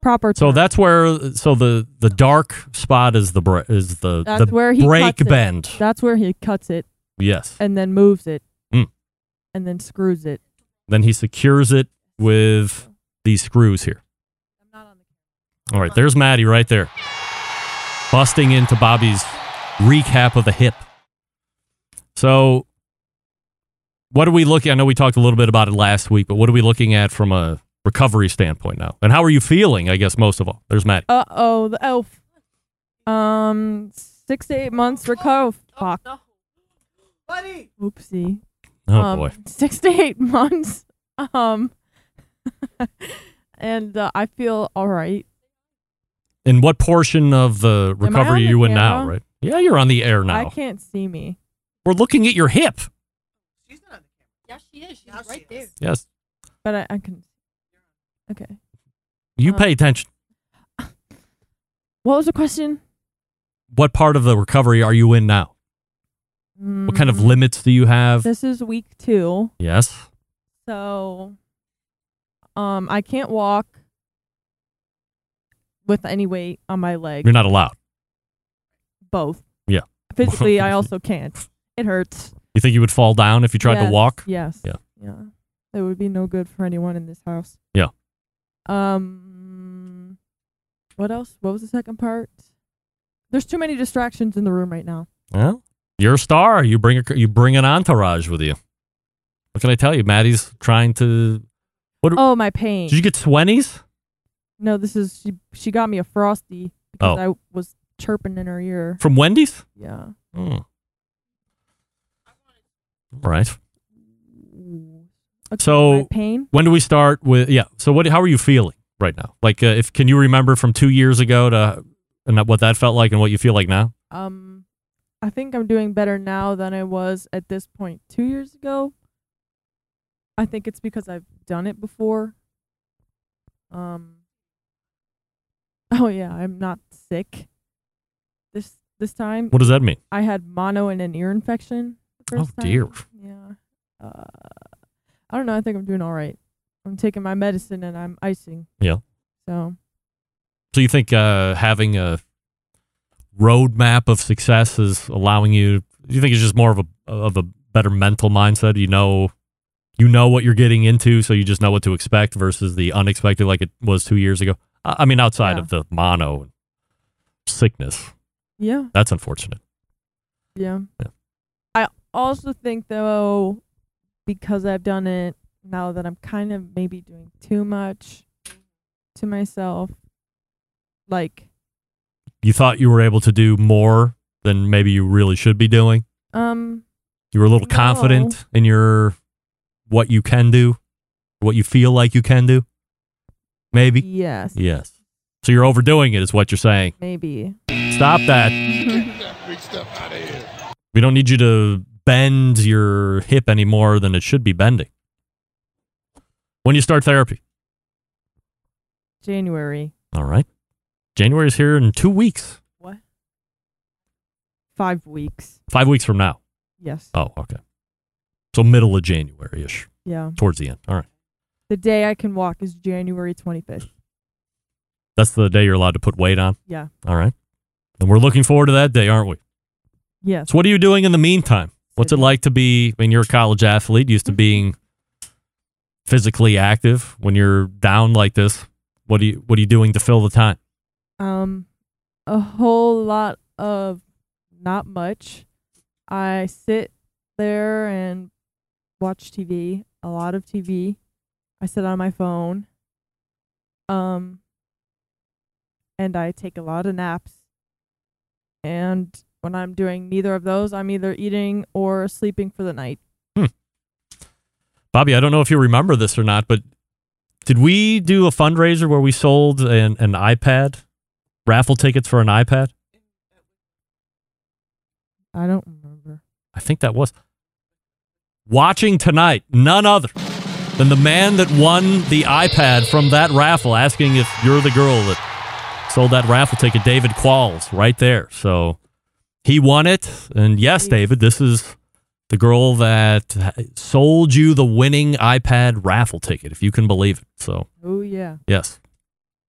Proper So that's where. So the the dark spot is the bre- is the That's the where he break bend. That's where he cuts it Yes. and then moves it. Mm. And then screws it. Then he secures it with these screws here. All right, there's Maddie right there, busting into Bobbi's recap of the hip. So, what are we looking? I know we talked a little bit about it last week, but what are we looking at from a recovery standpoint now? And how are you feeling? I guess most of all, there's Maddie. Uh oh, the elf. Um, six to eight months recover. Fuck. Buddy! Oopsie. Oh um, boy, Six to eight months. Um, and uh, I feel all right. in what portion of the recovery are you in now? Right? Yeah, you're on the air now. I can't see me, We're looking at your hip. She's not on the camera. Yeah, she is. She's Now she right there. is. Yes, but I, I can. Okay. you Uh, pay attention. What was the question? What part of the recovery are you in now? What kind of Mm, limits do you have? This is week two, Yes. so um, I can't walk with any weight on my leg. You're not allowed. Both. Yeah. Physically, I also can't. It hurts. You think you would fall down if you tried to Yes, walk? Yes. Yeah. Yeah. It would be no good for anyone in this house. Um. What else? What was the second part? There's too many distractions in the room right now. Well, you're a star. You bring a, you bring an entourage with you. What can I tell you? Maddie's trying to. What? Oh, my pain. Did you get twenties? no, this is she. She got me a frosty because Oh. I was chirping in her ear. From Wendy's? Yeah. Hmm. Right. Okay, So- pain. When do we start with? Yeah. So what? How are you feeling right now? Like, uh, if can you remember from two years ago to and what that felt like and what you feel like now? Um, I think I'm doing better now than I was at this point two years ago. I think it's because I've done it before. Um. Oh yeah, I'm not sick. This this time What does that mean? I had mono and an ear infection. Oh, first dear. Yeah. Uh, I don't know. I think I'm doing all right. I'm taking my medicine and I'm icing. Yeah. So So you think uh, having a roadmap of success is allowing you? You think it's just more of a of a better mental mindset? You know, you know what you're getting into, so you just know what to expect versus the unexpected, like it was two years ago. I I mean, outside Yeah. of the mono sickness, yeah, that's unfortunate. yeah. Yeah. I also think though, because I've done it now that I'm kind of maybe doing too much to myself, like You thought you were able to do more than maybe you really should be doing. um You were a little No. confident in your what you can do, what you feel like you can do. Maybe. yes, Yes. So you're overdoing it, is what you're saying. maybe. Stop that. We don't need you to bend your hip any more than it should be bending. When you start therapy. January. All right. January's here in two weeks, What? Five weeks. five weeks from now. Yes. Oh, okay. So middle of January ish, Yeah. towards the end. All right. The day I can walk is January 25th. That's the day you're allowed to put weight on. Yeah. All right. And we're looking forward to that day, aren't we? Yes. So what are you doing in the meantime? What's it like to be I mean you're a college athlete, used to being physically active when you're down like this? What are you what are you doing to fill the time? Um, a whole lot of not much. I sit there and watch TV, a lot of TV. I sit on my phone. Um, and I take a lot of naps. And when I'm doing neither of those, I'm either eating or sleeping for the night. Hmm. Bobbi, I don't know if you remember this or not, but did we do a fundraiser where we sold an, an iPad, raffle tickets for an iPad? I don't remember. I think that was. Watching tonight, none other than the man that won the iPad from that raffle, asking if you're the girl that sold that raffle ticket, David Qualls, right there. So he won it. And yes, David, this is the girl that sold you the winning iPad raffle ticket, if you can believe it. So, Oh yeah. yes.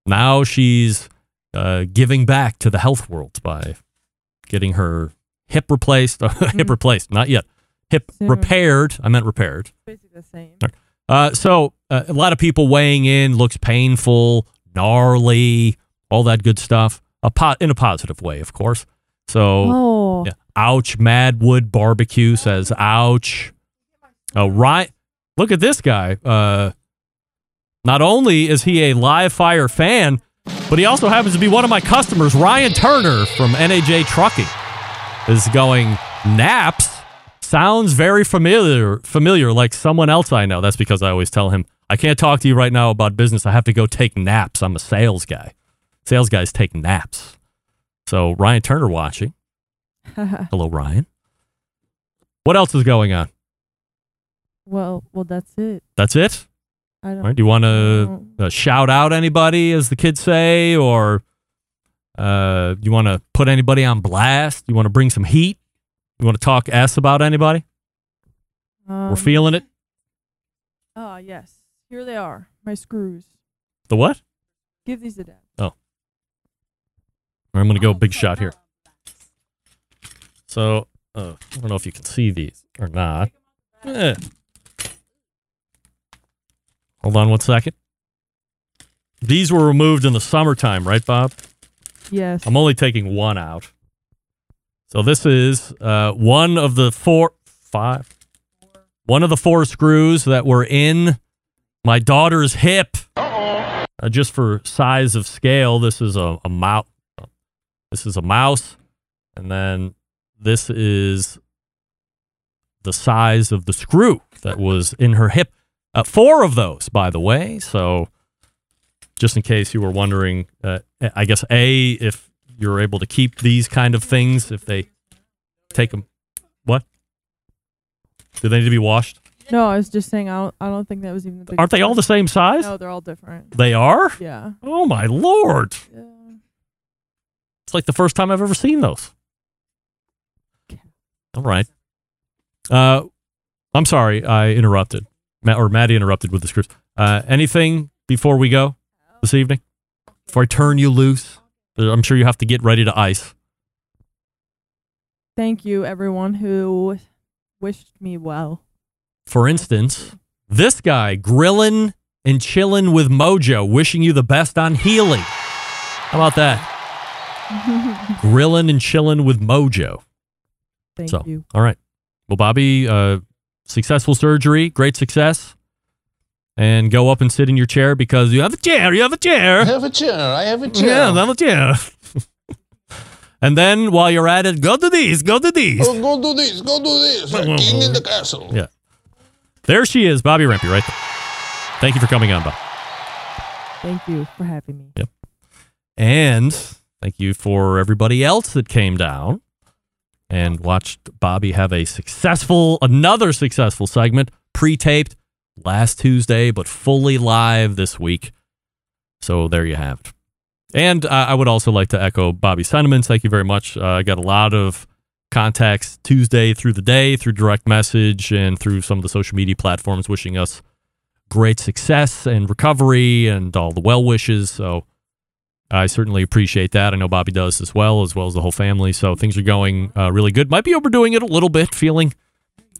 Now she's uh, giving back to the health world by getting her hip replaced. hip replaced, not yet. Hip Soon. repaired. I meant repaired. Basically the same. Uh, so uh, a lot of people weighing in looks painful, gnarly, all that good stuff. A po- in a positive way, of course. So, Oh. yeah. ouch. Madwood Barbecue says, ouch. Oh, right. Look at this guy. Uh, not only is he a live fire fan, but he also happens to be one of my customers. Ryan Turner from NAJ Trucking is going naps. Sounds very familiar, familiar, like someone else I know. That's because I always tell him, I can't talk to you right now about business. I have to go take naps. I'm a sales guy. Sales guys take naps. So Ryan Turner watching. Hello, Ryan. What else is going on? well, well, that's it. That's it. I don't. Right. Do you want to uh, shout out anybody, as the kids say, or uh, you want to put anybody on blast? You want to bring some heat? You want to talk s about anybody? Um, We're feeling it. Ah, yes. Here they are. My screws. The what? Give these a dab. I'm going to go big shot here. So uh, I don't know if you can see these or not. Eh. Hold on one second. These were removed in the summertime, right, Bob? Yes. I'm only taking one out. So this is uh, one of the four, five, one of the four screws that were in my daughter's hip. Uh, just for size of scale, this is a, a mouse. This is a mouse, and then this is the size of the screw that was in her hip. Uh, four of those, by the way. So, just in case you were wondering, uh, I guess A, if you're able to keep these kind of things, if they take them, what? Do they need to be washed? No, I was just saying I don't I don't think that was even the Aren't they all the same size? No, they're all different. They are? Yeah. Oh, my Lord. Yeah. It's like the first time I've ever seen those. All right. Uh, I'm sorry I interrupted. Matt, or Maddie interrupted with the scripts. Uh, anything before we go this evening? Before I turn you loose? Uh, I'm sure you have to get ready to ice. Thank you everyone who wished me well. For instance, this guy grilling and chilling with Mojo, wishing you the best on Healy. How about that? grilling and chilling with Mojo. Thank so, you. all right. Well, Bobbi, uh, successful surgery, great success. And go up and sit in your chair because you have a chair. You have a chair. I have a chair. I have a chair. Yeah, have a chair. and then while you're at it, go to these. Go to these. Oh, go do this. Go do this. A king in the castle. Yeah. There she is, Bobbi Rempe, right there. Thank you for coming on, Bob. Thank you for having me. Yep. And thank you for everybody else that came down and watched Bobbi have a successful, another successful segment, pre-taped last Tuesday, but fully live this week. So there you have it. And uh, I would also like to echo Bobbi's sentiments. Thank you very much. Uh, I got a lot of contacts Tuesday through the day, through direct message, and through some of the social media platforms wishing us great success and recovery and all the well wishes. So I certainly appreciate that. I know Bobbi does as well, as well as the whole family. So things are going uh, really good. Might be overdoing it a little bit, feeling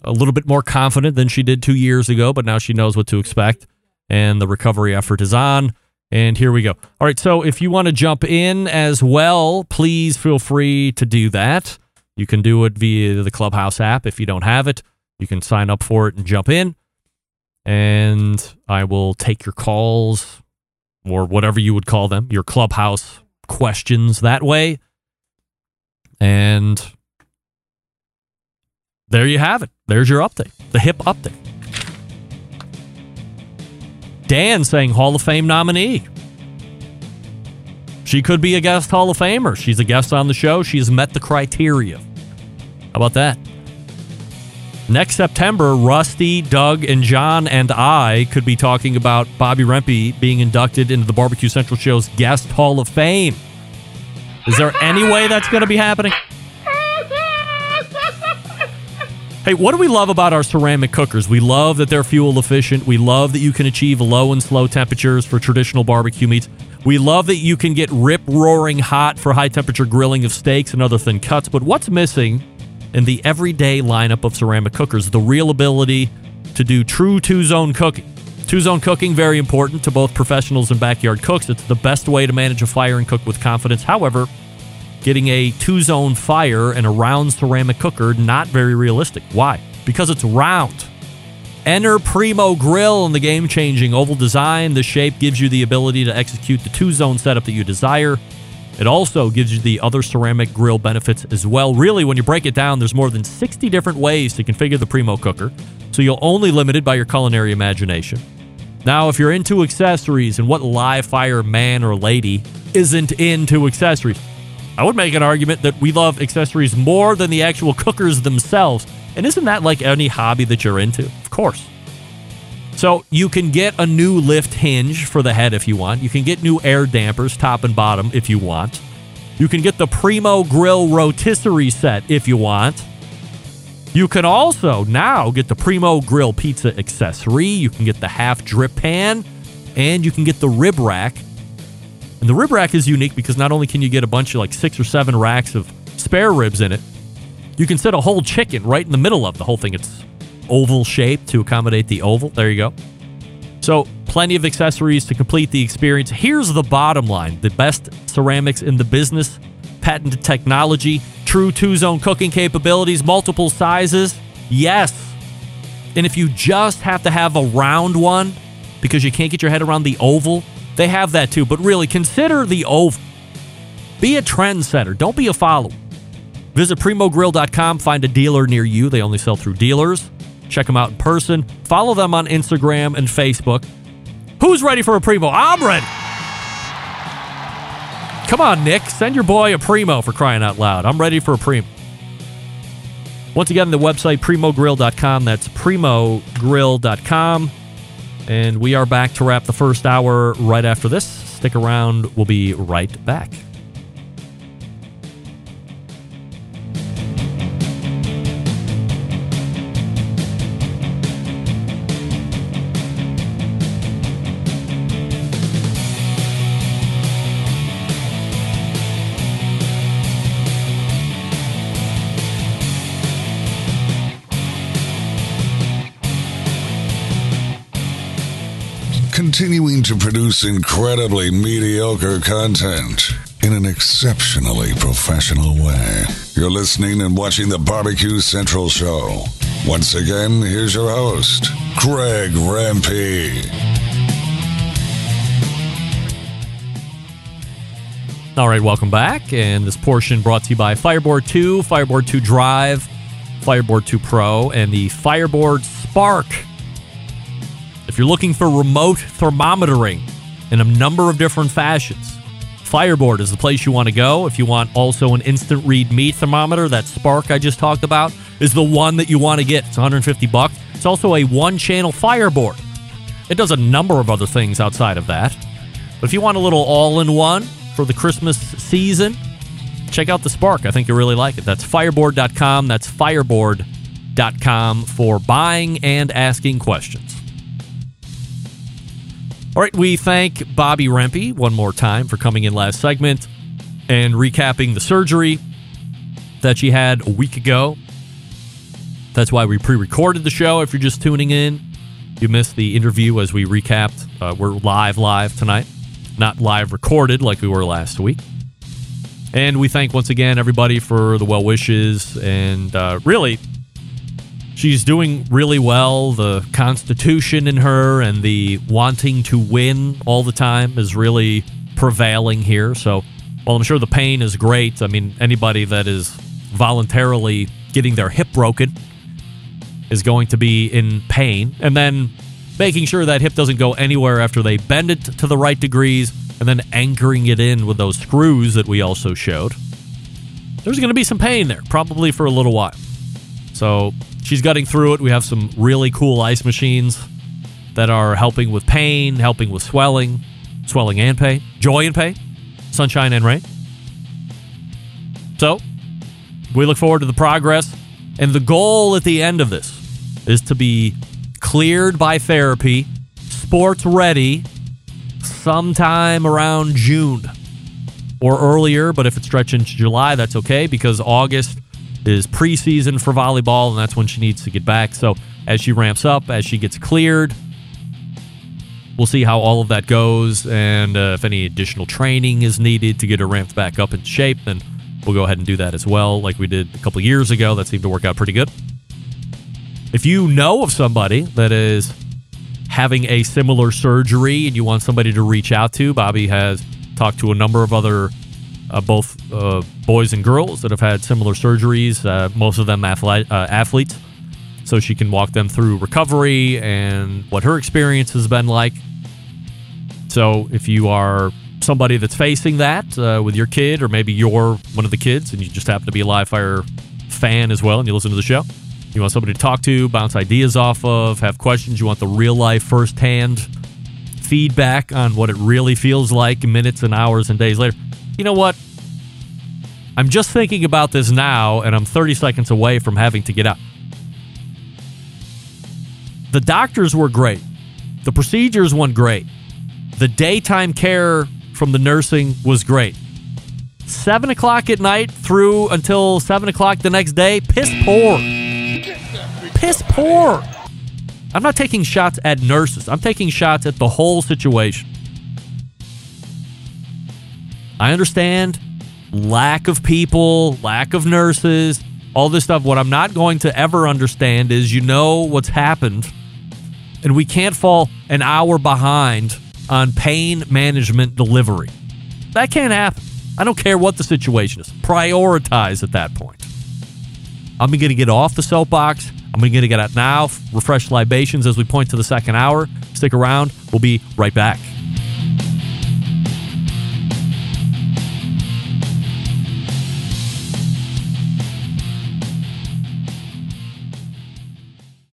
a little bit more confident than she did two years ago, but now she knows what to expect. And the recovery effort is on. And here we go. All right. So if you want to jump in as well, please feel free to do that. You can do it via the Clubhouse app. If you don't have it, you can sign up for it and jump in. And I will take your calls or whatever you would call them, your Clubhouse questions that way. And there you have it. There's your update, the hip update. Dan saying Hall of Fame nominee. She could be a guest Hall of Famer. She's a guest on the show. She has met the criteria. How about that? Next September, Rusty, Doug, and John and I could be talking about Bobbi Rempe being inducted into the Barbecue Central Show's Guest Hall of Fame. Is there any way that's going to be happening? Hey, what do we love about our ceramic cookers? We love that they're fuel efficient. We love that you can achieve low and slow temperatures for traditional barbecue meats. We love that you can get rip roaring hot for high temperature grilling of steaks and other thin cuts. But what's missing in the everyday lineup of ceramic cookers? The real ability to do true two zone cooking. Two zone cooking, very important to both professionals and backyard cooks. It's the best way to manage a fire and cook with confidence. However, getting a two zone fire and a round ceramic cooker, not very realistic. Why? Because it's round. Enter Primo Grill in the game changing oval design. The shape gives you the ability to execute the two zone setup that you desire. It also gives you the other ceramic grill benefits as well. Really, when you break it down, there's more than 60 different ways to configure the Primo cooker, so you're only limited by your culinary imagination. Now, if you're into accessories, and what live fire man or lady isn't into accessories? I would make an argument that we love accessories more than the actual cookers themselves. And isn't that like any hobby that you're into? Of course. So you can get a new lift hinge for the head if you want. You can get new air dampers, top and bottom, if you want. You can get the Primo Grill rotisserie set if you want. You can also now get the Primo Grill pizza accessory. You can get the half drip pan, and you can get the rib rack. And the rib rack is unique because not only can you get a bunch of like six or seven racks of spare ribs in it, you can set a whole chicken right in the middle of the whole thing. It's oval shape to accommodate the oval. There you go. So, plenty of accessories to complete the experience. Here's the bottom line the best ceramics in the business, patented technology, true two zone cooking capabilities, multiple sizes. Yes. And if you just have to have a round one because you can't get your head around the oval, they have that too. But really, consider the oval. Be a trendsetter, don't be a follower. Visit primogrill.com, find a dealer near you. They only sell through dealers. Check them out in person. Follow them on Instagram and Facebook. Who's ready for a primo? I'm ready. Come on, Nick. Send your boy a primo for crying out loud. I'm ready for a primo. Once again, the website primogrill.com. That's primogrill.com. And we are back to wrap the first hour right after this. Stick around. We'll be right back. Continuing to produce incredibly mediocre content in an exceptionally professional way. You're listening and watching the Barbecue Central Show. Once again, here's your host, Greg Rempe. All right, welcome back. And this portion brought to you by Fireboard 2, Fireboard 2 Drive, Fireboard 2 Pro, and the Fireboard Spark. If you're looking for remote thermometering in a number of different fashions, Fireboard is the place you want to go. If you want also an instant read meat thermometer, that Spark I just talked about is the one that you want to get. It's 150 bucks. It's also a one-channel Fireboard. It does a number of other things outside of that. But if you want a little all-in-one for the Christmas season, check out the Spark. I think you'll really like it. That's fireboard.com. That's fireboard.com for buying and asking questions. All right, we thank Bobbi Rempe one more time for coming in last segment and recapping the surgery that she had a week ago. That's why we pre recorded the show. If you're just tuning in, you missed the interview as we recapped. Uh, we're live, live tonight, not live recorded like we were last week. And we thank once again everybody for the well wishes and uh, really she's doing really well. The constitution in her and the wanting to win all the time is really prevailing here. So, while I'm sure the pain is great, I mean, anybody that is voluntarily getting their hip broken is going to be in pain. And then making sure that hip doesn't go anywhere after they bend it to the right degrees and then anchoring it in with those screws that we also showed. There's going to be some pain there, probably for a little while. So she's gutting through it. We have some really cool ice machines that are helping with pain, helping with swelling, swelling and pain, joy and pain, sunshine and rain. So we look forward to the progress. And the goal at the end of this is to be cleared by therapy, sports ready sometime around June or earlier. But if it's stretching to July, that's okay because August is preseason for volleyball, and that's when she needs to get back. So as she ramps up, as she gets cleared, we'll see how all of that goes, and uh, if any additional training is needed to get her ramped back up in shape, then we'll go ahead and do that as well, like we did a couple years ago. That seemed to work out pretty good. If you know of somebody that is having a similar surgery and you want somebody to reach out to, Bobbi has talked to a number of other uh, both uh, boys and girls that have had similar surgeries, uh, most of them athlete, uh, athletes. So she can walk them through recovery and what her experience has been like. So if you are somebody that's facing that uh, with your kid, or maybe you're one of the kids and you just happen to be a live fire fan as well and you listen to the show, you want somebody to talk to, bounce ideas off of, have questions, you want the real life, firsthand feedback on what it really feels like minutes and hours and days later you know what? I'm just thinking about this now, and I'm 30 seconds away from having to get out. The doctors were great. The procedures went great. The daytime care from the nursing was great. Seven o'clock at night through until seven o'clock the next day, piss poor. Piss poor. I'm not taking shots at nurses. I'm taking shots at the whole situation. I understand lack of people, lack of nurses, all this stuff. What I'm not going to ever understand is you know what's happened, and we can't fall an hour behind on pain management delivery. That can't happen. I don't care what the situation is. Prioritize at that point. I'm going to get off the soapbox. I'm going to get out now, refresh libations as we point to the second hour. Stick around. We'll be right back.